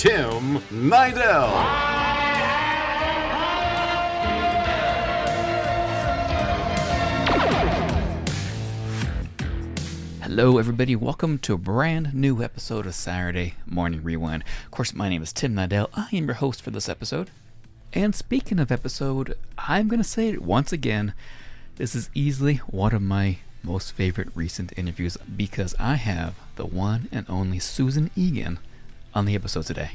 Tim Nydell. Hello, everybody. Welcome to a brand new episode of Saturday Morning Rewind. Of course, my name is Tim Nydell. I am your host for this episode. And speaking of episode, I'm going to say it once again. This is easily one of my most favorite recent interviews because I have the one and only Susan Egan on the episode today.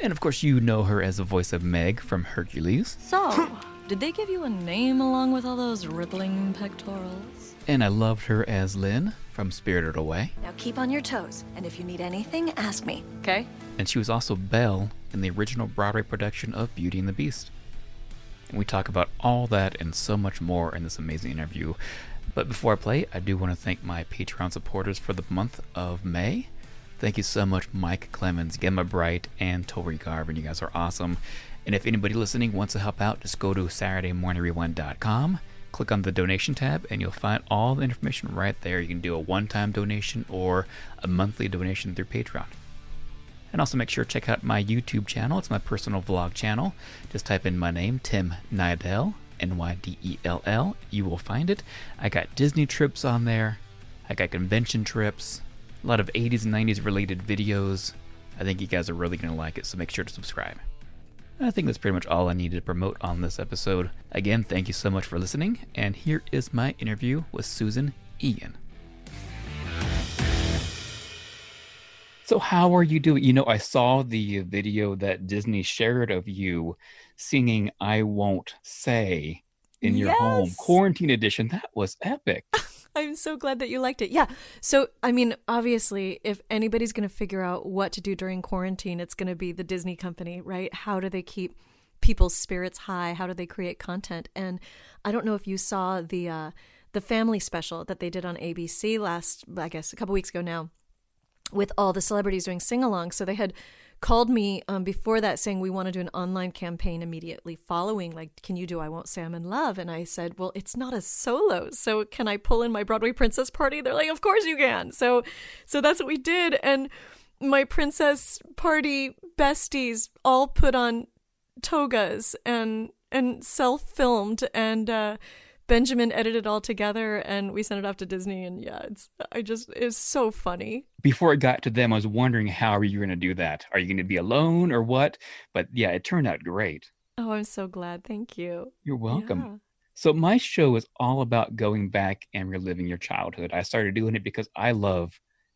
And of course, you know her as the voice of Meg from Hercules. So, did they give you a name along with all those rippling pectorals? And I loved her as Lin from Spirited Away. Now keep on your toes, and if you need anything, ask me. Okay. and she was also Belle in the original Broadway production of Beauty and the Beast. And we talk about all that and so much more in this amazing interview. But before I play, I do want to thank my Patreon supporters for the month of May. Thank you so much, Mike Clemens, Gemma Bright, and Tori Garvin. You guys are awesome. And if anybody listening wants to help out, just go to SaturdayMorningRewind.com, click on the donation tab, and you'll find all the information right there. You can do a one time donation or a monthly donation through Patreon. And also make sure to check out my YouTube channel. It's my personal vlog channel. Just type in my name, Tim Nydell, N Y D E L L. You will find it. I got Disney trips on there. I got convention trips. A lot of 80s and 90s related videos. I think you guys are really going to like it, so make sure to subscribe. I think that's pretty much all I needed to promote on this episode. Again, thank you so much for listening, and here is my interview with Susan Egan. So how are you doing? You know, I saw the video that Disney shared of you singing I Won't Say in your home quarantine edition. That was epic. I'm so glad that you liked it. Yeah. So, I mean, obviously, if anybody's going to figure out what to do during quarantine, it's going to be the Disney company, right? How do they keep people's spirits high? How do they create content? And I don't know if you saw the uh, the family special that they did on ABC last, I guess, a couple weeks ago now, with all the celebrities doing sing-alongs. So they had called me um, before that saying we want to do an online campaign immediately following like can you do i won't say i'm in love? And i said well it's not a solo so can i pull in my broadway princess party? They're like of course you can. So so that's what we did and my princess party besties all put on togas and and self-filmed and uh benjamin edited it all together and we sent it off to disney and yeah it's i just it's so funny Before it got to them, I was wondering how are you going to do that? Are you going to be alone or what? But yeah, it turned out great. oh i'm so glad thank you You're welcome. Yeah. So my show is all about going back and reliving your childhood. I started doing it because I love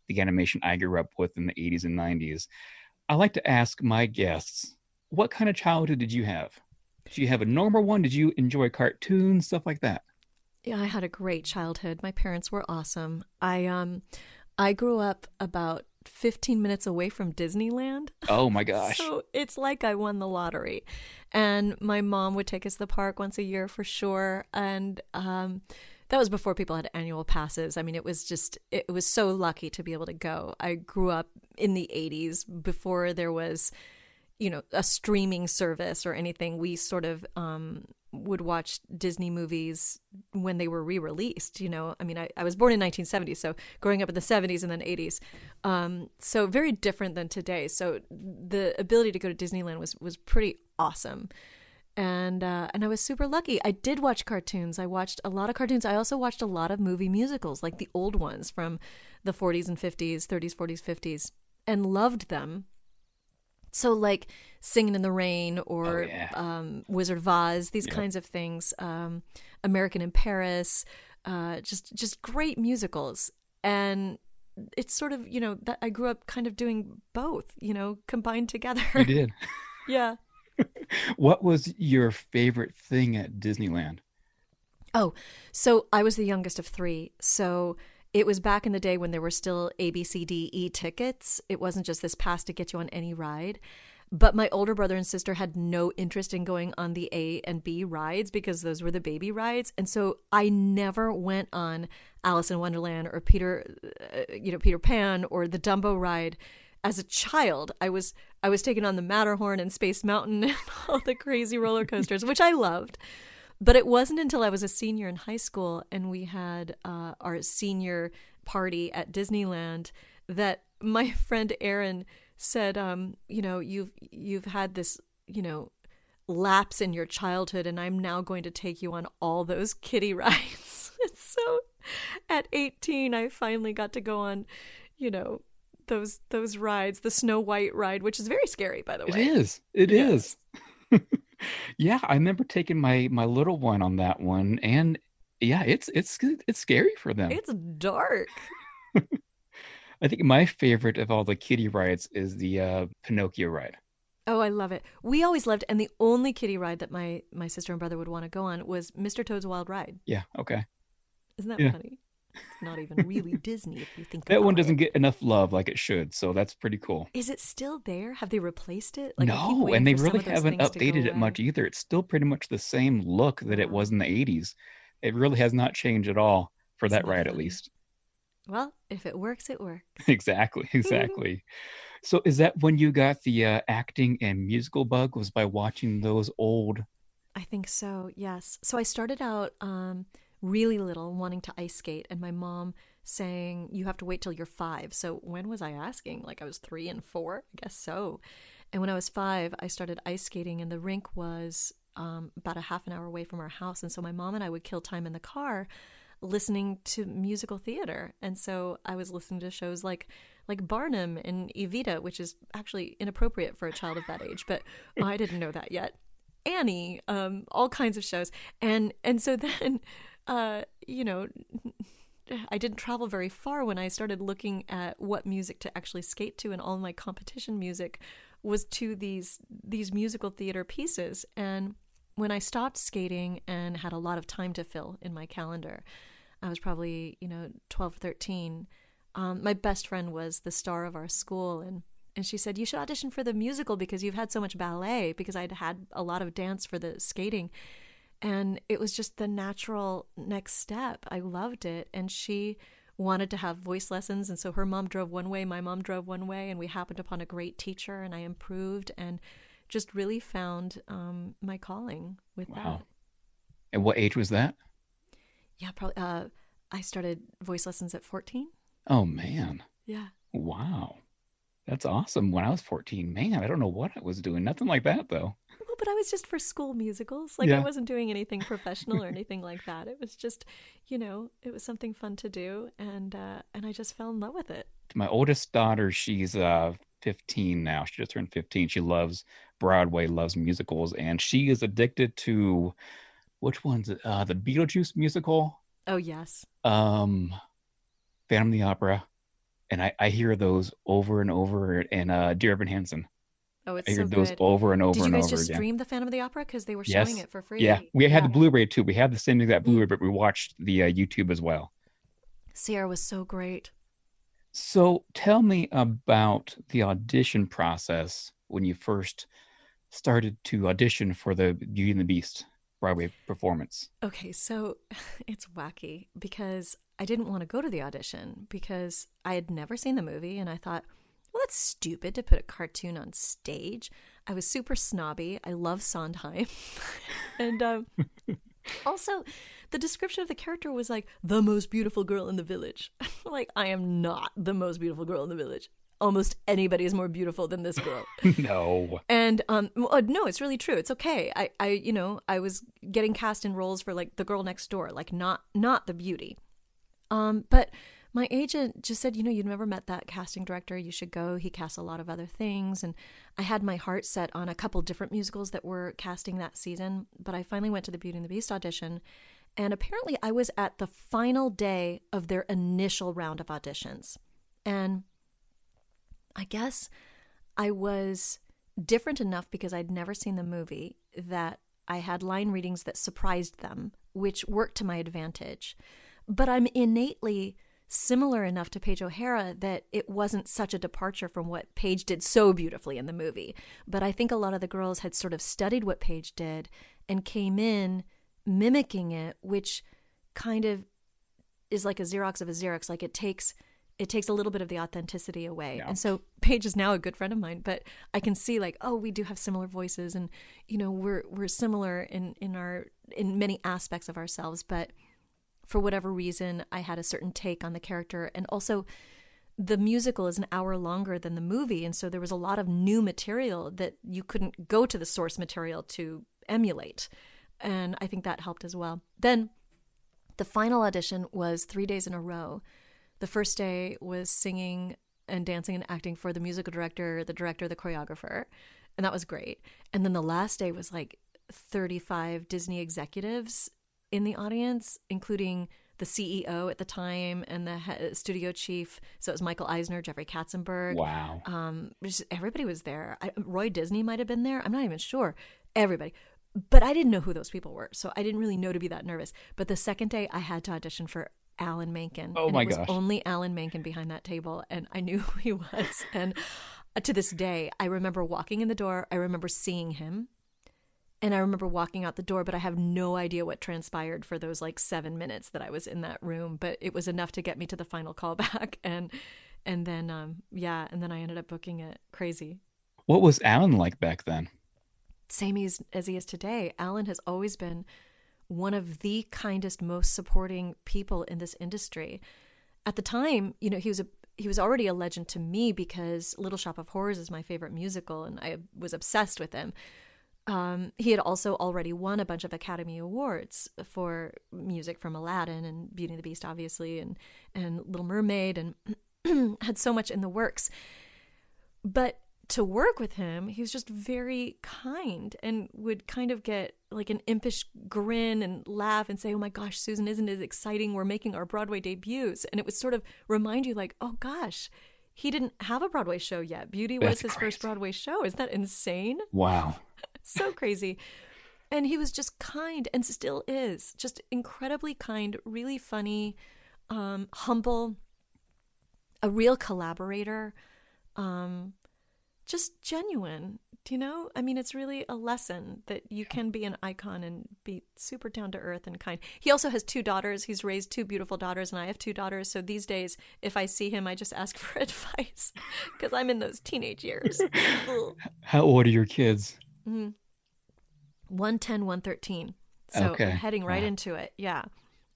the animation I grew up with in the 80s and 90s. I like to ask my guests, what kind of childhood did you have? Did you have a normal one? Did you enjoy cartoons, stuff like that? Yeah, I had a great childhood. My parents were awesome. I um I grew up about 15 minutes away from Disneyland. Oh my gosh. So it's like I won the lottery. And my mom would take us to the park once a year for sure. And um, that was before people had annual passes. I mean, it was just, it was so lucky to be able to go. I grew up in the 80s before there was, you know, a streaming service or anything. We sort of um, would watch Disney movies when they were re-released. You know, I mean, I, I was born in 1970, so growing up in the 70s and then 80s, um, so very different than today. So the ability to go to Disneyland was was pretty awesome, and uh, and I was super lucky. I did watch cartoons. I watched a lot of cartoons. I also watched a lot of movie musicals, like the old ones from the 40s and 50s, 30s, 40s, 50s, and loved them. So like Singing in the Rain or Oh, yeah. um, Wizard of Oz, these Yep. kinds of things. Um, American in Paris, uh, just just great musicals, and it's sort of you know that I grew up kind of doing both, you know, combined together. You did. yeah. what was your favorite thing at Disneyland? Oh, so I was the youngest of three. So it was back in the day when there were still A, B, C, D, E tickets. It wasn't just this pass to get you on any ride. But my older brother and sister had no interest in going on the A and B rides because those were the baby rides. And so I never went on Alice in Wonderland or Peter, uh, you know, Peter Pan or the Dumbo ride. As a child, I was I was taken on the Matterhorn and Space Mountain and all the crazy roller coasters, which I loved. But it wasn't until I was a senior in high school and we had uh, our senior party at Disneyland that my friend Aaron said, um, you know, you've you've had this, you know, lapse in your childhood, and I'm now going to take you on all those kiddie rides. so, at 18, I finally got to go on, you know, those those rides. The Snow White ride, which is very scary, by the way. It is. It yes. is. Yeah, I remember taking my my little one on that one, and yeah, it's it's it's scary for them. It's dark. I think my favorite of all the kiddie rides is the uh, Pinocchio ride. Oh, I love it. We always loved, and the only kiddie ride that my my sister and brother would want to go on was Mr. Toad's Wild Ride. Yeah. Okay. Isn't that yeah. funny? It's not even really Disney if you think that one doesn't it. get enough love like it should. So that's pretty cool. Is it still there? Have they replaced it? Like, no, and they really haven't updated it much either. It's still pretty much the same look that it was in the '80s. It really has not changed at all for that ride, funny? at least. Well, if it works, it works. exactly, exactly. so, is that when you got the uh, acting and musical bug? Was by watching those old? I think so. Yes. So I started out um, really little, wanting to ice skate, and my mom saying you have to wait till you're five. So when was I asking? Like I was three and four, I guess so. And when I was five, I started ice skating, and the rink was um, about a half an hour away from our house. And so my mom and I would kill time in the car listening to musical theater. And so I was listening to shows like like Barnum and Evita, which is actually inappropriate for a child of that age, but I didn't know that yet. Annie, um, all kinds of shows. And and so then uh, you know, I didn't travel very far when I started looking at what music to actually skate to and all my competition music was to these these musical theater pieces and when I stopped skating and had a lot of time to fill in my calendar, I was probably, you know, 12, 13. Um, my best friend was the star of our school and and she said you should audition for the musical because you've had so much ballet because I'd had a lot of dance for the skating and it was just the natural next step. I loved it and she wanted to have voice lessons and so her mom drove one way, my mom drove one way and we happened upon a great teacher and I improved and just really found um, my calling with wow. that. And what age was that? Yeah, probably. Uh, I started voice lessons at 14. Oh, man. Yeah. Wow. That's awesome. When I was 14, man, I don't know what I was doing. Nothing like that, though. But I was just for school musicals. Like, yeah. I wasn't doing anything professional or anything like that. It was just, you know, it was something fun to do. And, uh, and I just fell in love with it. My oldest daughter, she's uh, 15 now. She just turned 15. She loves Broadway, loves musicals, and she is addicted to which one's uh the Beetlejuice musical? Oh yes. Um Phantom of the Opera. And I, I hear those over and over and uh Dear Evan Hansen. Oh, it's I hear so those good. over and over Did you guys just again. stream the Phantom of the Opera because they were showing it for free? Yeah, we had yeah. the Blu-ray too. We had the same exact Blu-ray, mm. but we watched the uh, YouTube as well. Sierra was so great. So tell me about the audition process when you first started to audition for the Beauty and the Beast Broadway performance. Okay, so it's wacky because I didn't want to go to the audition because I had never seen the movie and I thought, well, that's stupid to put a cartoon on stage. I was super snobby. I love Sondheim. and um, also, the description of the character was like the most beautiful girl in the village. like I am not the most beautiful girl in the village. Almost anybody is more beautiful than this girl. no. And um well, uh, no, it's really true. It's okay. I I you know, I was getting cast in roles for like the girl next door, like not not the beauty. Um but my agent just said, you know, you've never met that casting director. You should go. He casts a lot of other things. And I had my heart set on a couple different musicals that were casting that season. But I finally went to the Beauty and the Beast audition and apparently, I was at the final day of their initial round of auditions. And I guess I was different enough because I'd never seen the movie that I had line readings that surprised them, which worked to my advantage. But I'm innately similar enough to Paige O'Hara that it wasn't such a departure from what Paige did so beautifully in the movie. But I think a lot of the girls had sort of studied what Paige did and came in mimicking it, which kind of is like a Xerox of a Xerox. Like it takes it takes a little bit of the authenticity away. Yeah. And so Paige is now a good friend of mine, but I can see like, oh, we do have similar voices and you know, we're we're similar in in our in many aspects of ourselves, but for whatever reason, I had a certain take on the character and also the musical is an hour longer than the movie and so there was a lot of new material that you couldn't go to the source material to emulate. And I think that helped as well. Then the final audition was 3 days in a row the first day was singing and dancing and acting for the musical director, the director, the choreographer, and that was great. And then the last day was like 35 Disney executives in the audience, including the CEO at the time and the he- studio chief. So it was Michael Eisner, Jeffrey Katzenberg. Wow. Um, just, everybody was there. I, Roy Disney might have been there. I'm not even sure. Everybody. But I didn't know who those people were, so I didn't really know to be that nervous. But the second day, I had to audition for Alan Menken. Oh and my it was gosh. Only Alan Menken behind that table, and I knew who he was. And uh, to this day, I remember walking in the door. I remember seeing him, and I remember walking out the door. But I have no idea what transpired for those like seven minutes that I was in that room. But it was enough to get me to the final callback, and and then um yeah, and then I ended up booking it. Crazy. What was Alan like back then? Same as, as he is today. Alan has always been one of the kindest, most supporting people in this industry. At the time, you know, he was a he was already a legend to me because Little Shop of Horrors is my favorite musical, and I was obsessed with him. Um, he had also already won a bunch of Academy Awards for music from Aladdin and Beauty and the Beast, obviously, and and Little Mermaid, and had so much in the works. But to work with him, he was just very kind and would kind of get like an impish grin and laugh and say, Oh my gosh, Susan, isn't it exciting? We're making our Broadway debuts. And it would sort of remind you, like, oh gosh, he didn't have a Broadway show yet. Beauty was That's his crazy. first Broadway show. Isn't that insane? Wow. So crazy. And he was just kind and still is just incredibly kind, really funny, um, humble, a real collaborator, um, just genuine. Do you know? I mean, it's really a lesson that you can be an icon and be super down to earth and kind. He also has two daughters. He's raised two beautiful daughters, and I have two daughters. So these days, if I see him, I just ask for advice because I'm in those teenage years. How old are your kids? 110 113 so Okay. Heading right Wow. into it. Yeah.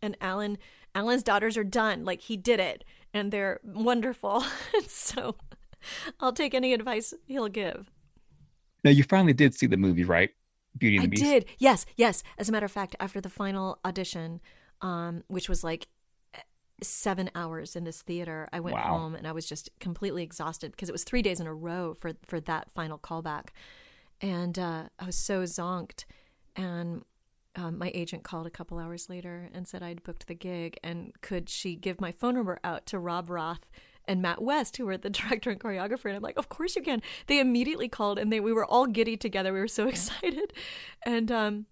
And alan alan's daughters are done. Like he did it. And they're wonderful. So i'll take any advice he'll give. Now you finally did see the movie, right? Beauty and i the Beast. did. Yes yes. As a matter of fact after the final audition um which was like seven hours in this theater i went Wow. home and i was just completely exhausted because it was three days in a row for for that final callback and uh, i was so zonked and um, my agent called a couple hours later and said I'd booked the gig, and could she give my phone number out to Rob Roth and Matt West, who were the director and choreographer? And I'm like, of course you can. They immediately called, and they we were all giddy together. We were so excited, and um,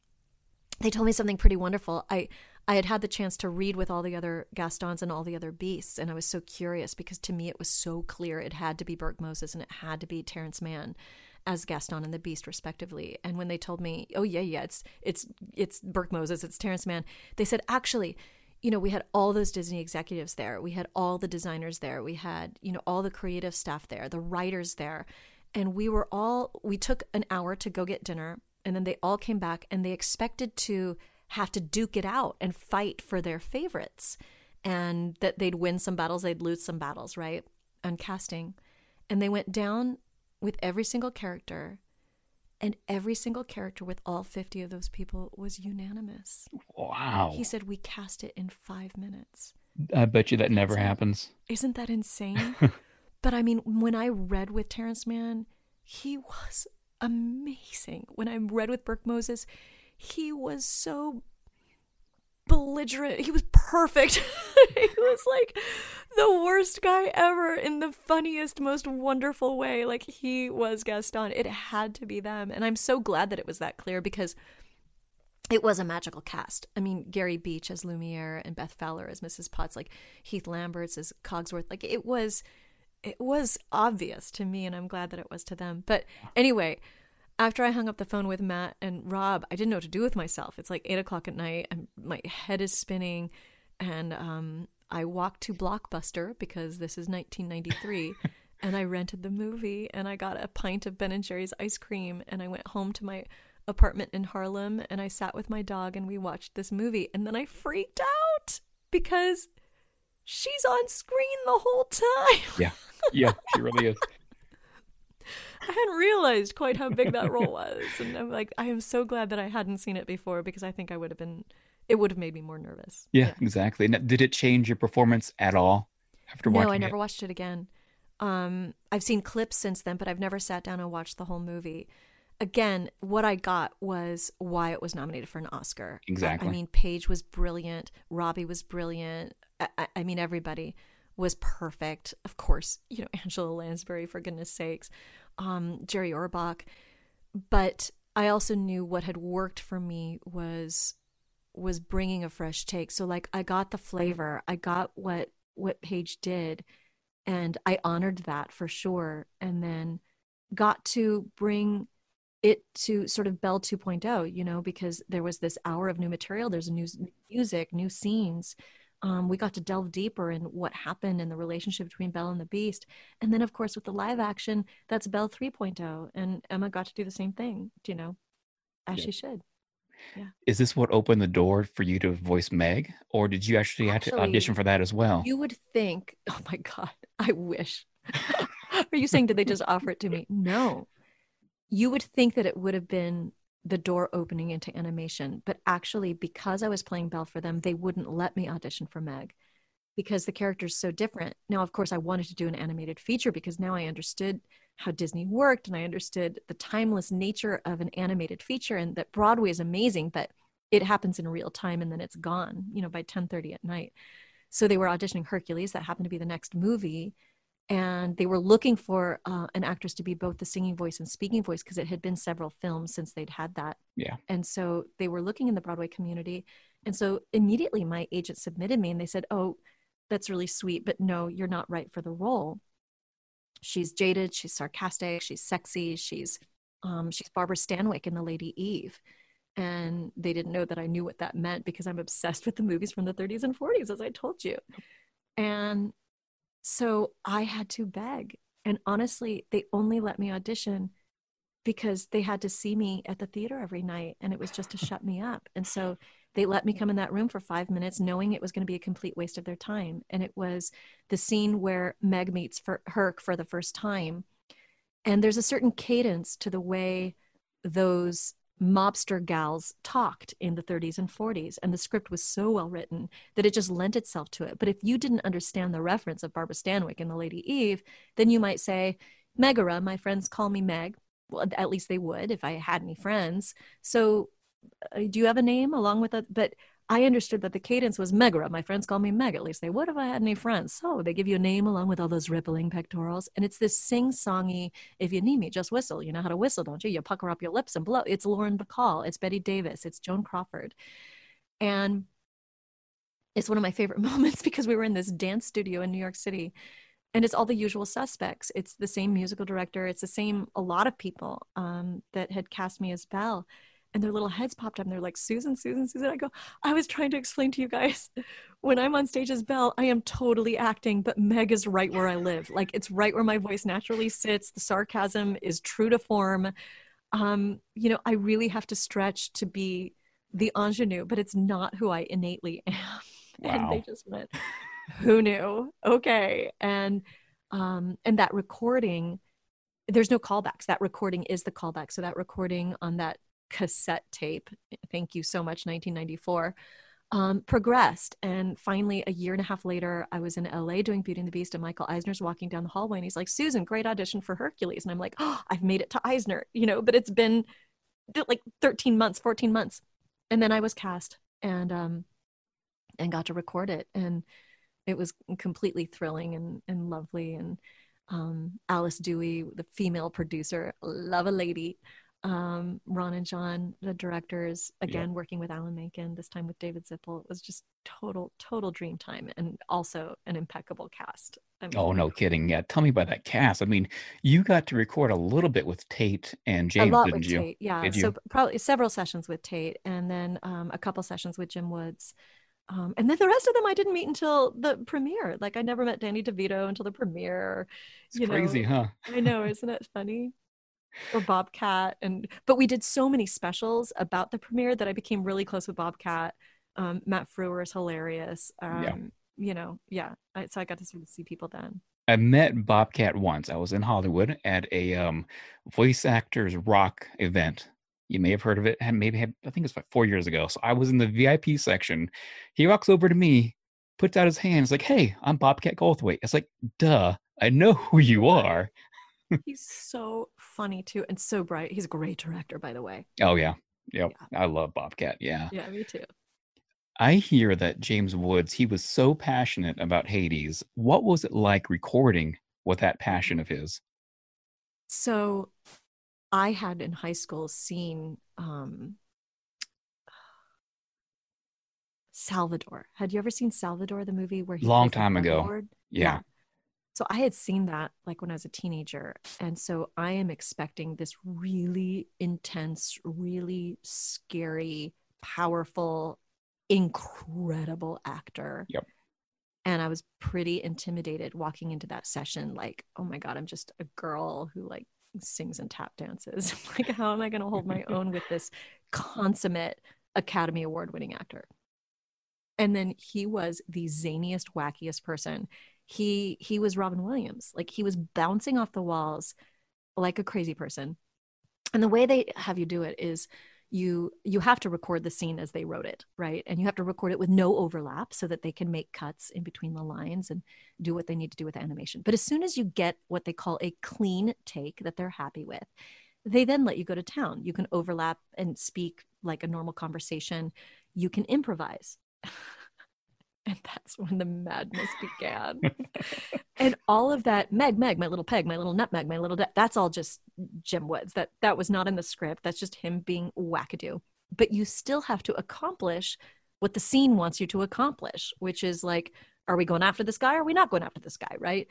they told me something pretty wonderful. I I had had the chance to read with all the other Gastons and all the other beasts, and I was so curious because to me it was so clear it had to be Burke Moses and it had to be Terrence Mann as Gaston and the Beast, respectively. And when they told me, "Oh yeah, yeah, it's it's it's Burke Moses, it's Terrence Mann," they said, "Actually." You know, we had all those Disney executives there. We had all the designers there. We had, you know, all the creative staff there, the writers there. And we were all, we took an hour to go get dinner. And then they all came back and they expected to have to duke it out and fight for their favorites and that they'd win some battles, they'd lose some battles, right? On casting. And they went down with every single character, and every single character with all 50 of those people was unanimous. Wow. He said, We cast it in five minutes. I bet you that never happens. Isn't that insane? but I mean, when I read with Terrence Mann, he was amazing. When I read with Burke Moses, he was so belligerent. He was perfect. he was like the worst guy ever in the funniest, most wonderful way. Like he was Gaston. It had to be them. And I'm so glad that it was that clear because it was a magical cast. I mean, Gary Beach as Lumiere and Beth Fowler as Mrs. Potts, like Heath Lamberts as Cogsworth. Like it was, it was obvious to me, and I'm glad that it was to them. But anyway, after I hung up the phone with Matt and Rob, I didn't know what to do with myself. It's like eight o'clock at night, and my head is spinning, and um, I walked to Blockbuster because this is 1993. and I rented the movie and I got a pint of Ben and Jerry's ice cream and I went home to my apartment in Harlem and I sat with my dog and we watched this movie and then I freaked out because she's on screen the whole time. Yeah. Yeah, she really is. I hadn't realized quite how big that role was. And I'm like, I am so glad that I hadn't seen it before because I think I would have been, it would have made me more nervous. Yeah, yeah. exactly. Now, did it change your performance at all after watching it? No, I it? never watched it again. Um, I've seen clips since then, but I've never sat down and watched the whole movie again, what I got was why it was nominated for an Oscar. Exactly. I, I mean, Paige was brilliant. Robby was brilliant. I, I, mean, everybody was perfect. Of course, you know, Angela Lansbury, for goodness sakes, um, Jerry Orbach. But I also knew what had worked for me was was bringing a fresh take. So like I got the flavor. I got what what Paige did and I honored that for sure and then got to bring it to sort of Belle 2.0, you know, because there was this hour of new material, there's new music, new scenes. Um, we got to delve deeper in what happened in the relationship between Belle and the Beast. And then, of course, with the live action, that's Belle 3.0. And Emma got to do the same thing, you know, as yeah. she should. Yeah. Is this what opened the door for you to voice Meg? Or did you actually, actually have to audition for that as well? You would think, oh my God, I wish. Are you saying, did they just offer it to me? No you would think that it would have been the door opening into animation, but actually, because I was playing Belle for them, they wouldn't let me audition for Meg because the character is so different. Now, of course, I wanted to do an animated feature because now I understood how Disney worked and I understood the timeless nature of an animated feature and that Broadway is amazing, but it happens in real time and then it's gone, you know, by 10:30 at night. So they were auditioning Hercules, that happened to be the next movie and they were looking for uh, an actress to be both the singing voice and speaking voice because it had been several films since they'd had that. Yeah. And so they were looking in the Broadway community. And so immediately my agent submitted me and they said, Oh, that's really sweet, but no, you're not right for the role. She's jaded, she's sarcastic, she's sexy, she's um, she's Barbara Stanwyck in The Lady Eve. And they didn't know that I knew what that meant because I'm obsessed with the movies from the 30s and 40s, as I told you. And so I had to beg. And honestly, they only let me audition because they had to see me at the theater every night and it was just to shut me up. And so they let me come in that room for five minutes knowing it was going to be a complete waste of their time. And it was the scene where Meg meets for Herc for the first time. And there's a certain cadence to the way those mobster gals talked in the 30s and 40s and the script was so well written that it just lent itself to it. But if you didn't understand the reference of barbara stanwyck and the lady eve then you might say megara my friends call me meg. Well at least they would if i had any friends. So uh, do you have a name along with that but I understood that the cadence was Megara. My friends call me Meg. At least they would if I had any friends. So they give you a name along with all those rippling pectorals. And it's this sing songy, if you need me, just whistle. You know how to whistle, don't you? You pucker up your lips and blow. It's Lauren Bacall. It's Bette Davis. It's Joan Crawford. And it's one of my favorite moments because we were in this dance studio in New York City and it's all the usual suspects. It's the same musical director. It's the same, a lot of people um, that had cast me as Belle and their little heads popped up and they're like susan susan susan. I go i was trying to explain to you guys when i'm on stage as belle i am totally acting but meg is right where i live. Like it's right where my voice naturally sits. The sarcasm is true to form. Um you know i really have to stretch to be the ingenue but it's not who i innately am. Wow. and they just went who knew? Okay. And um and that recording there's no callbacks. That recording is the callback. So that recording on that cassette tape, thank you so much, 1994, um, progressed. And finally, a year and a half later, I was in LA doing Beauty and the Beast, and Michael Eisner's walking down the hallway and he's like, Susan, great audition for Hercules. And I'm like, oh, I've made it to Eisner, you know, but it's been like 13 months, 14 months. And then I was cast and, um, and got to record it. And it was completely thrilling and, and lovely. And, um, Alice Dewey, the female producer, love a lady, um, Ron and John, the directors, again working with Alan Menken, this time with David Zippel. It was just total, total dream time, and also an impeccable cast. I mean, Oh, no kidding. Yeah. Tell me about that cast. I mean, you got to record a little bit with Tate and a James, lot didn't with you? Tate, yeah. Did you? p- probably several sessions with Tate, and then um, a couple sessions with Jim Woods. Um, and then the rest of them I didn't meet until the premiere. Like I never met Danny DeVito until the premiere. It's you crazy, know. huh? I know, isn't it funny? Or Bobcat, and but we did so many specials about the premiere that I became really close with Bobcat. Um, Matt Frewer is hilarious. Um, Yeah. You know, yeah. I, so I got to sort of see people then. I met Bobcat once. I was in Hollywood at a um, voice actors rock event. You may have heard of it. Maybe had, I think it's like four years ago. So I was in the VIP section. He walks over to me, puts out his hands like, "Hey, I'm Bobcat Goldthwait." It's like, duh, I know who you are. He's so funny too, and so bright. He's a great director, by the way. Oh yeah, yep. I love Bobcat. Yeah. Yeah, me too. I hear that James Woods, he was so passionate about Hades. What was it like recording with that passion of his? So I had in high school seen um Salvador. Had you ever seen Salvador, the movie where he Long time ago. lord? Yeah. So I had seen that like when I was a teenager. And so I am expecting this really intense, really scary, powerful, incredible actor. Yep. And I was pretty intimidated walking into that session, like, oh my God, I'm just a girl who like sings and tap dances. like, how am I going to hold my own with this consummate Academy Award winning actor? And then he was the zaniest, wackiest person he he was Robin Williams. Like he was bouncing off the walls like a crazy person. And the way they have you do it is you you have to record the scene as they wrote it, right? And you have to record it with no overlap so that they can make cuts in between the lines and do what they need to do with animation. But as soon as you get what they call a clean take that they're happy with, they then let you go to town. You can overlap and speak like a normal conversation. You can improvise. and that's when the madness began. and all of that, Meg, Meg, my little peg, my little nutmeg, my little, de- that's all just Jim Woods. That that was not in the script. That's just him being wackadoo. But you still have to accomplish what the scene wants you to accomplish, which is like, are we going after this guy? Or are we not going after this guy? Right.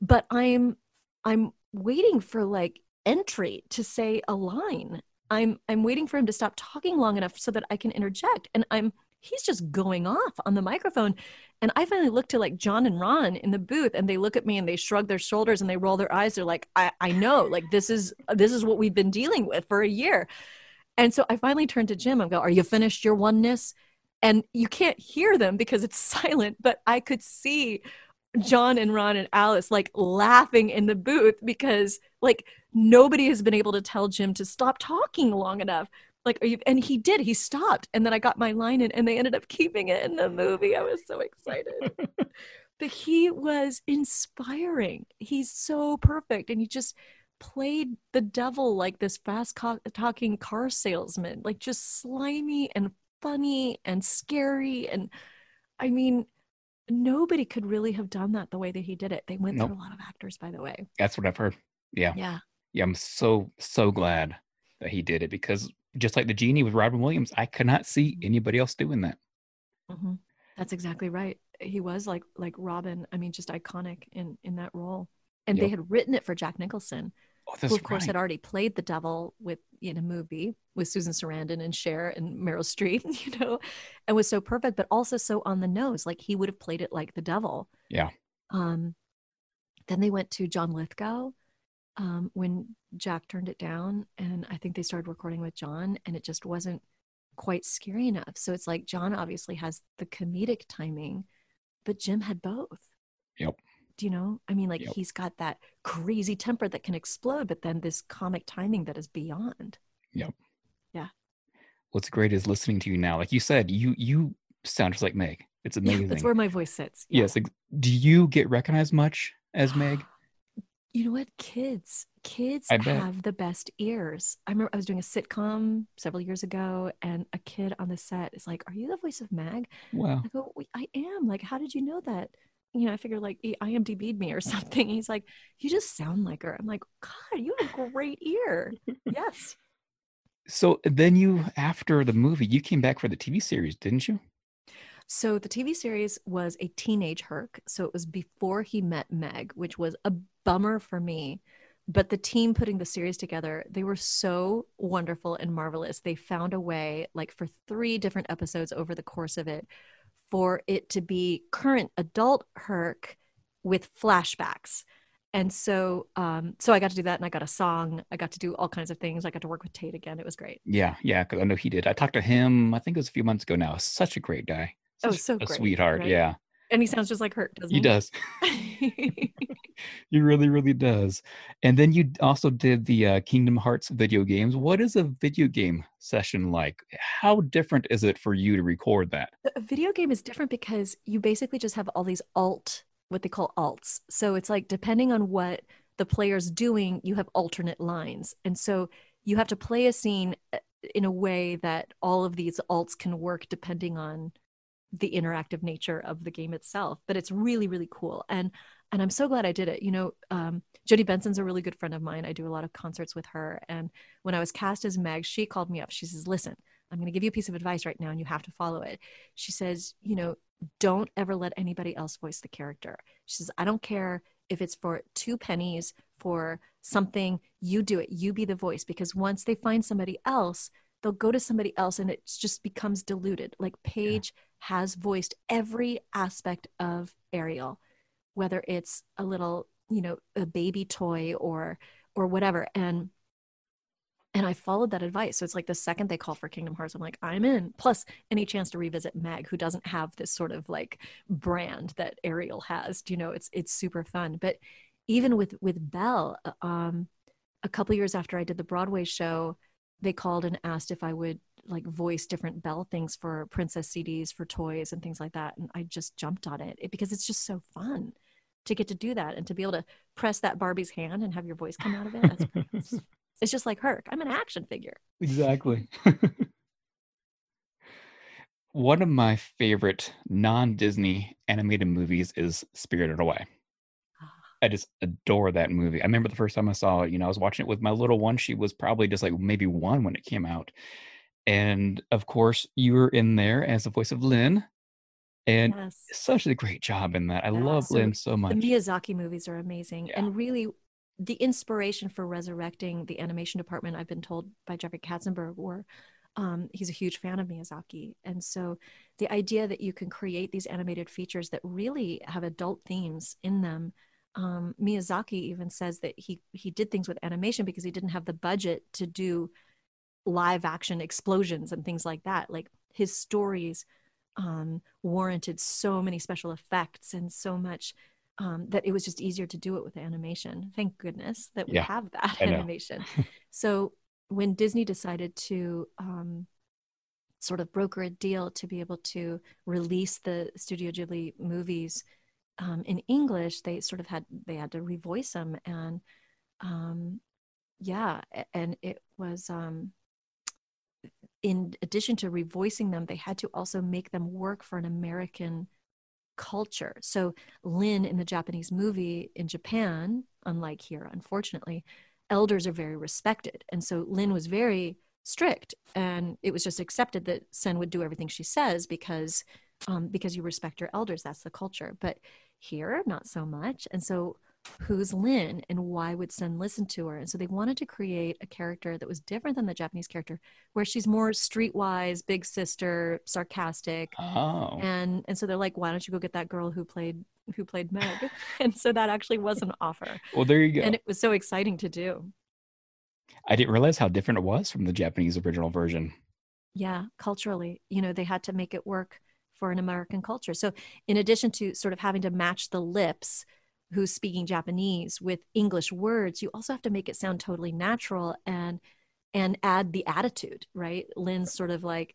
But I'm I'm waiting for like entry to say a line. I'm I'm waiting for him to stop talking long enough so that I can interject. And I'm he's just going off on the microphone. And I finally look to like John and Ron in the booth and they look at me and they shrug their shoulders and they roll their eyes. They're like, I, I know, like this is this is what we've been dealing with for a year. And so I finally turned to Jim and go, Are you finished your oneness? And you can't hear them because it's silent, but I could see John and Ron and Alice like laughing in the booth because like nobody has been able to tell Jim to stop talking long enough. Like, are you? And he did. He stopped, and then I got my line in, and they ended up keeping it in the movie. I was so excited. but he was inspiring. He's so perfect, and he just played the devil like this fast co- talking car salesman, like just slimy and funny and scary. And I mean, nobody could really have done that the way that he did it. They went Nope. through a lot of actors, by the way. That's what I've heard. Yeah. Yeah. Yeah. I'm so, so glad that he did it because just like the genie with Robin Williams, I could not see anybody else doing that. hmm That's exactly right. He was like like Robin. I mean, just iconic in in that role. And they had written it for Jack Nicholson, Oh, who of course had already played the devil with in a movie with Susan Sarandon and Cher and Meryl Streep, you know, and was so perfect, but also so on the nose. Like he would have played it like the devil. Yeah. Um, then they went to John Lithgow um, when Jack turned it down, and I think they started recording with John, and it just wasn't quite scary enough. So it's like John obviously has the comedic timing, but Jim had both. Yep. Do you know? I mean, like Yep. he's got that crazy temper that can explode, but then this comic timing that is beyond. Yep. Yeah. What's great is listening to you now. Like you said, you you sound just like Meg. It's Yeah, amazing. that's where my voice sits. Yeah. Yes. ex- Do you get recognized much as Meg? You know what? Kids, kids have the best ears. I remember I was doing a sitcom several years ago, and a kid on the set is like, "Are you the voice of Mag?" Wow. I go, "I am." Like, how did you know that? You know, I figured like IMDb'd me or something. He's like, "You just sound like her." I'm like, "God, you have a great ear." yes, So then you, after the movie, you came back for the TV series, didn't you? So the TV series was a teenage Herc. So it was before he met Meg, which was a bummer for me. But the team putting the series together, they were so wonderful and marvelous. They found a way, like for three different episodes over the course of it, for it to be current adult Herc with flashbacks. And so, um, so I got to do that, and I got a song. I got to do all kinds of things. I got to work with Tate again. It was great. Yeah, yeah, because I know he did. I talked to him. I think it was a few months ago now. Such a great guy. Oh, so a great, sweetheart. right? Yeah, And he sounds just like Herc, doesn't he he? does. He really, really does. And then you also did the uh, Kingdom Hearts video games. What is a video game session like? How different is it for you to record that? a video game is different because you basically just have all these alt what they call alts so it's like depending on what the player's doing you have alternate lines and so you have to play a scene uh, in a way that all of these alts can work depending on the interactive nature of the game itself but it's really really cool. And and i'm so glad i did it. You know um, jodi benson's a really good friend of mine. I do a lot of concerts with her. And when i was cast as meg she called me up. She says listen i'm going to give you a piece of advice right now and you have to follow it. She says you know don't ever let anybody else voice the character. She says i don't care if it's for two pennies for something you do it. You be the voice. Because once they find somebody else they'll go to somebody else and it just becomes diluted. Like paige has voiced every aspect of ariel whether it's a little you know a baby toy or or whatever and and I followed that advice. So it's like the second they call for Kingdom Hearts, I'm like, I'm in. Plus, any chance to revisit Meg, who doesn't have this sort of like brand that Ariel has. You know? It's it's super fun. But even with with Belle, uh, um, a couple years after I did the Broadway show, they called and asked if I would like voice different Belle things for princess CDs, for toys, and things like that. And I just jumped on it, it because it's just so fun to get to do that and to be able to press that Barbie's hand and have your voice come out of it. That's it's, it's just like Herc. I'm an action figure. Exactly. One of my favorite non Disney animated movies is Spirited Away. Ah. I just adore that movie. I remember the first time I saw it, you know, I was watching it with my little one. She was probably just like maybe one when it came out. And of course, you were in there as the voice of Lin. And Yes. such a great job in that. I Yeah, love so Lin so much. The Miyazaki movies are amazing. Yeah. And really, the inspiration for resurrecting the animation department, I've been told by Jeffrey Katzenberg, were um, he's a huge fan of Miyazaki. And so the idea that you can create these animated features that really have adult themes in them. Um, Miyazaki even says that he he did things with animation because he didn't have the budget to do live action explosions and things like that. Like his stories um, warranted so many special effects and so much um, that it was just easier to do it with animation. Thank goodness that we Yeah, have that animation. so when Disney decided to um, sort of broker a deal to be able to release the Studio Ghibli movies um, in English, they sort of had they had to revoice them and um, yeah, and it was um, in addition to revoicing them, they had to also make them work for an American culture. So Lin in the Japanese movie in Japan, unlike here, unfortunately, elders are very respected. And so Lin was very strict and it was just accepted that Sen would do everything she says because um, because you respect your elders. That's the culture. But here, not so much. And so who's Lin and why would Sen listen to her? And so they wanted to create a character that was different than the Japanese character, where she's more streetwise, big sister, sarcastic. Oh, And and so they're like, why don't you go get that girl who played who played Meg? and so that actually was an offer. well, there you go. And it was so exciting to do. I didn't realize how different it was from the Japanese original version. Yeah, culturally, you know, they had to make it work for an American culture. So, in addition to sort of having to match the lips who's speaking Japanese with English words, you also have to make it sound totally natural and and add the attitude, right? Lin's sort of like,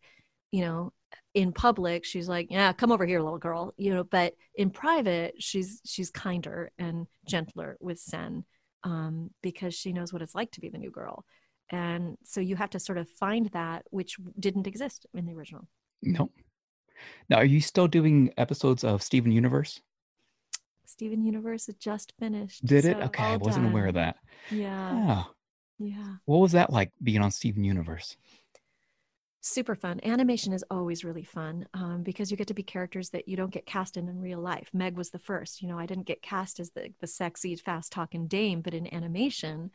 you know, in public, she's like, "Yeah, come over here, little girl," you know, but in private, she's she's kinder and gentler with Sen um, because she knows what it's like to be the new girl. And so you have to sort of find that which didn't exist in the original. No. Now, are you still doing episodes of Steven Universe? Steven Universe had just finished. Did it? so Okay, I wasn't aware of that. Yeah. Yeah. Yeah. What was that like being on Steven Universe? super fun. Animation is always really fun um, because you get to be characters that you don't get cast in in real life. Meg was the first. You know, I didn't get cast as the the sexy, fast talking dame, but in animation,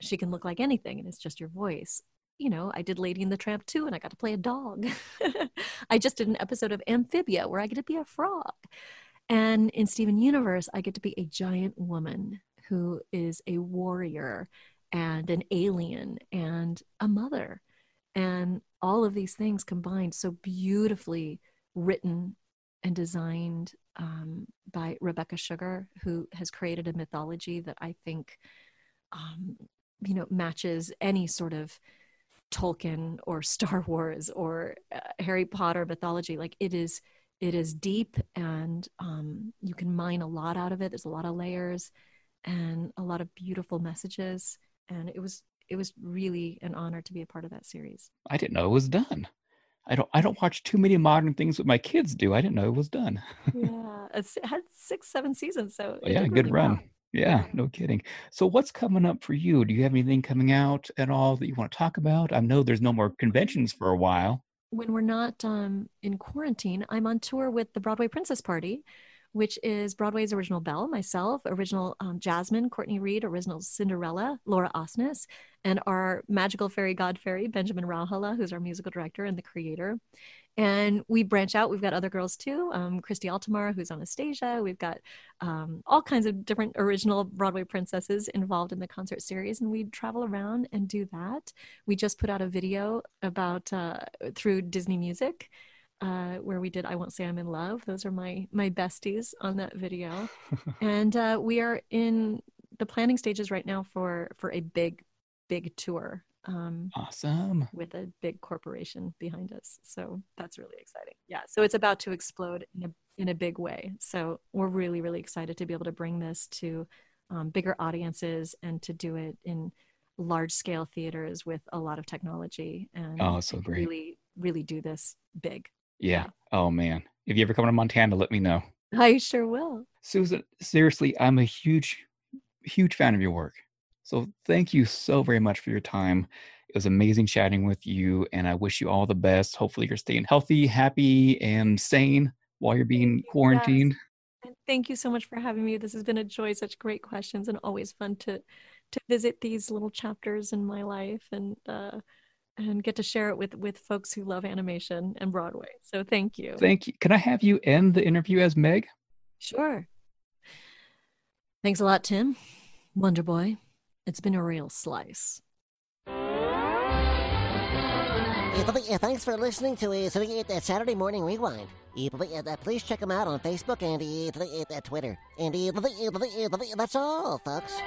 she can look like anything, and it's just your voice. You know, I did Lady and the Tramp too, and I got to play a dog. I just did an episode of Amphibia where I get to be a frog. And in Steven Universe, I get to be a giant woman who is a warrior and an alien and a mother and all of these things combined so beautifully written and designed um, by Rebecca Sugar, who has created a mythology that I think, um, you know, matches any sort of Tolkien or Star Wars or uh, Harry Potter mythology. Like it is, it is deep, and um, you can mine a lot out of it. There's a lot of layers and a lot of beautiful messages, and it was it was really an honor to be a part of that series. I didn't know it was done. I don't I don't watch too many modern things that my kids do. I didn't know it was done. yeah, it had six, seven seasons, so oh, yeah, good run. Well. Yeah, no kidding. So what's coming up for you? Do you have anything coming out at all that you want to talk about? I know there's no more conventions for a while. When we're not um, in quarantine, I'm on tour with the Broadway Princess Party, which is Broadway's original Belle, myself, original um, Jasmine, Courtney Reed, original Cinderella, Laura Osnes, and our magical fairy god fairy, Benjamin Rauhala, who's our musical director and the creator. And we branch out. We've got other girls too. Um, Christy Altomare, who's Anastasia. We've got um, all kinds of different original Broadway princesses involved in the concert series, and we travel around and do that. We just put out a video about uh, through Disney Music uh, where we did "I Won't Say I'm in Love." Those are my my besties on that video, and uh, we are in the planning stages right now for for a big big tour. Um, awesome. With a big corporation behind us, so that's really exciting. Yeah, so it's about to explode in a in a big way. So we're really really excited to be able to bring this to um, bigger audiences and to do it in large scale theaters with a lot of technology and oh so great really really do this big yeah. Oh man. If you ever come to Montana, let me know. I sure will. Susan, seriously, I'm a huge, huge fan of your work. So thank you so very much for your time. It was amazing chatting with you, and I wish you all the best. Hopefully, you're staying healthy, happy, and sane while you're being quarantined. Yes. thank you so much for having me. This has been a joy, such great questions, and always fun to to visit these little chapters in my life. And uh, and get to share it with with folks who love animation and Broadway. So thank you. Thank you. Can I have you end the interview as Meg? Sure. Thanks a lot, Tim. Wonder Boy. It's been a real slice. Thanks for listening to uh, Saturday Morning Rewind. Please check them out on Facebook and Twitter. And that's all, folks.